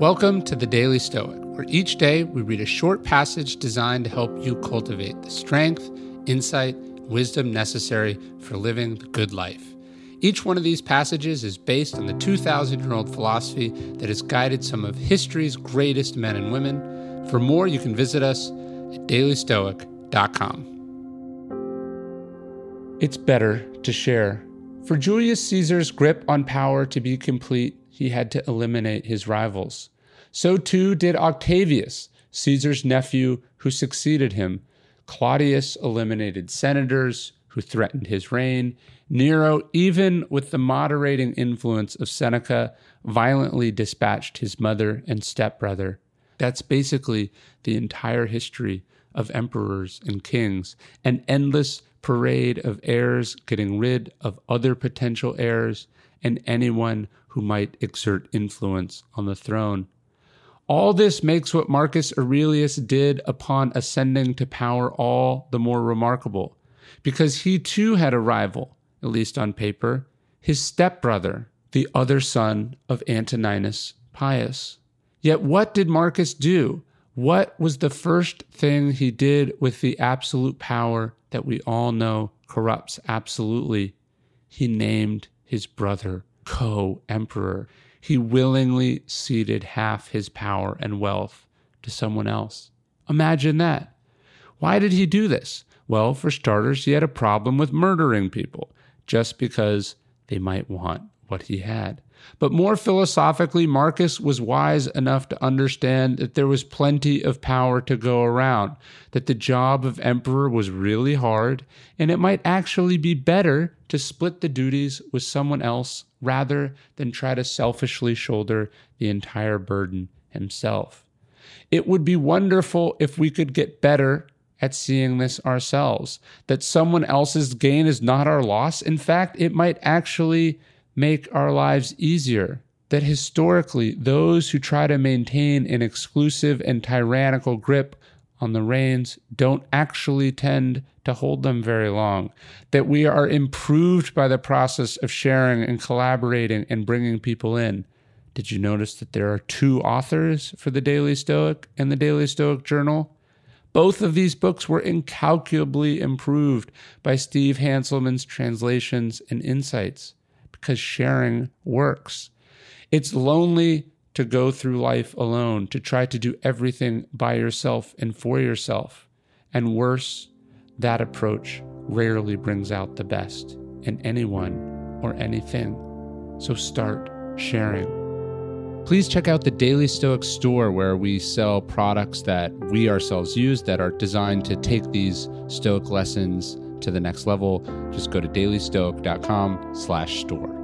Welcome to the Daily Stoic, where each day we read a short passage designed to help you cultivate the strength, insight, wisdom necessary for living the good life. Each one of these passages is based on the 2,000 year old philosophy that has guided some of history's greatest men and women. For more, you can visit us at dailystoic.com. It's better to share. For Julius Caesar's grip on power to be complete, he had to eliminate his rivals. So too did Octavius, Caesar's nephew who succeeded him. Claudius eliminated senators who threatened his reign. Nero, even with the moderating influence of Seneca, violently dispatched his mother and stepbrother. That's basically the entire history of emperors and kings, an endless parade of heirs getting rid of other potential heirs and anyone who might exert influence on the throne. All this makes what Marcus Aurelius did upon ascending to power all the more remarkable, because he too had a rival, at least on paper, his stepbrother, the other son of Antoninus Pius. Yet what did Marcus do? What was the first thing he did with the absolute power that we all know corrupts absolutely? He named his brother co emperor. He willingly ceded half his power and wealth to someone else. Imagine that. Why did he do this? Well, for starters, he had a problem with murdering people just because they might want what he had. But more philosophically, Marcus was wise enough to understand that there was plenty of power to go around, that the job of emperor was really hard, and it might actually be better to split the duties with someone else rather than try to selfishly shoulder the entire burden himself. It would be wonderful if we could get better at seeing this ourselves, that someone else's gain is not our loss. In fact, it might actually make our lives easier. That historically, those who try to maintain an exclusive and tyrannical grip on the reins don't actually tend to hold them very long. That we are improved by the process of sharing and collaborating and bringing people in. Did you notice that there are two authors for the Daily Stoic and the Daily Stoic Journal? Both of these books were incalculably improved by Steve Hanselman's translations and insights because sharing works. It's lonely to go through life alone, to try to do everything by yourself and for yourself. And worse, that approach rarely brings out the best in anyone or anything. So start sharing. Please check out the Daily Stoic store where we sell products that we ourselves use that are designed to take these Stoic lessons to the next level, just go to dailystoic.com slash store.